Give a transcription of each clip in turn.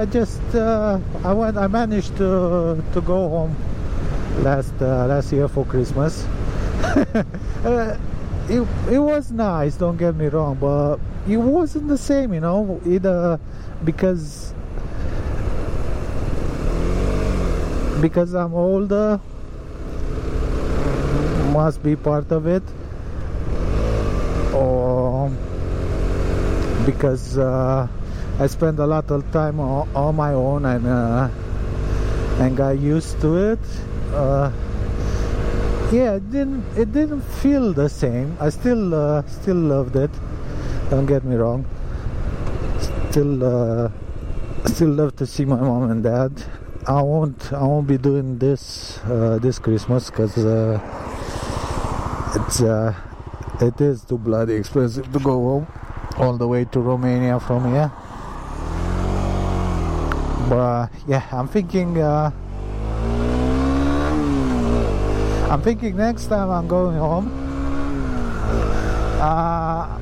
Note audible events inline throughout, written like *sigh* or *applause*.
I just uh, I went I managed to to go home last uh, last year for Christmas. *laughs* uh, it it was nice. Don't get me wrong, but it wasn't the same, you know. Either because because I'm older must be part of it or because uh, I spend a lot of time on, my own and uh, and got used to it. Uh, yeah it didn't it didn't feel the same. I still uh, still loved it. Don't get me wrong. Still uh, still love to see my mom and dad. I won't I won't be doing this uh, this Christmas because it's uh, it is too bloody expensive to go home all the way to Romania from here but yeah I'm thinking uh, I'm thinking next time I'm going home uh,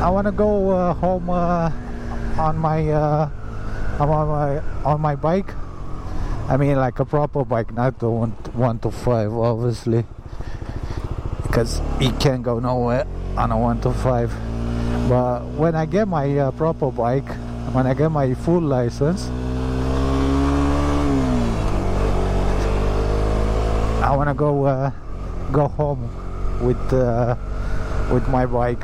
I want to go uh, home uh, on my uh, on my on my bike. I mean like a proper bike not the one, one to five obviously because it can't go nowhere on a 1 to 5 but when I get my uh, proper bike when I get my full license I want to go uh, go home with uh, with my bike.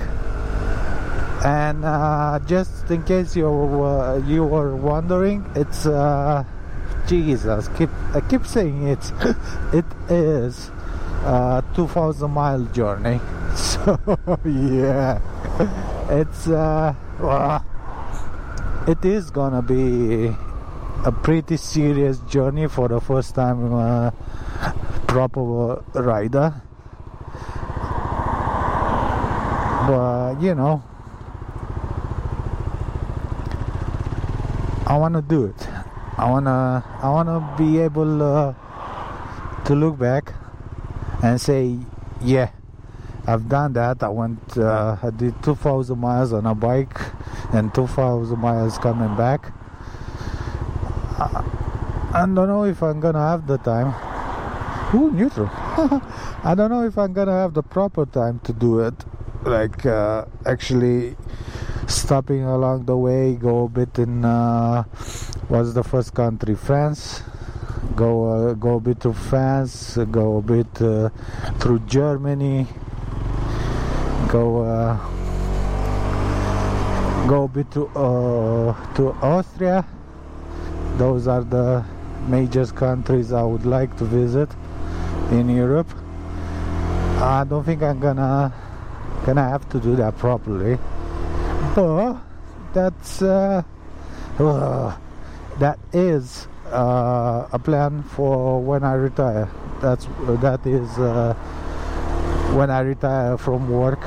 And uh, just in case you uh, you were wondering it's uh, Jesus keep I keep saying it *laughs* it is a 2000 mile journey. *laughs* So *laughs* yeah it's uh, it is gonna be a pretty serious journey for the first time uh, proper rider but you know I want to do it I want to I want to be able uh, to look back and say, yeah, I've done that. I went, uh, I did 2,000 miles on a bike and 2,000 miles coming back. I, I don't know if I'm gonna have the time. Ooh, neutral. *laughs* I don't know if I'm gonna have the proper time to do it. Like, uh, actually stopping along the way, go a bit in, uh, what's the first country? France go uh, go a bit to France, go a bit uh, through Germany, go uh, go a bit to uh, to Austria. Those are the major countries I would like to visit in Europe. I don't think I'm gonna gonna have to do that properly, but that's uh, that is uh, a plan for when I retire. That's that is uh, when I retire from work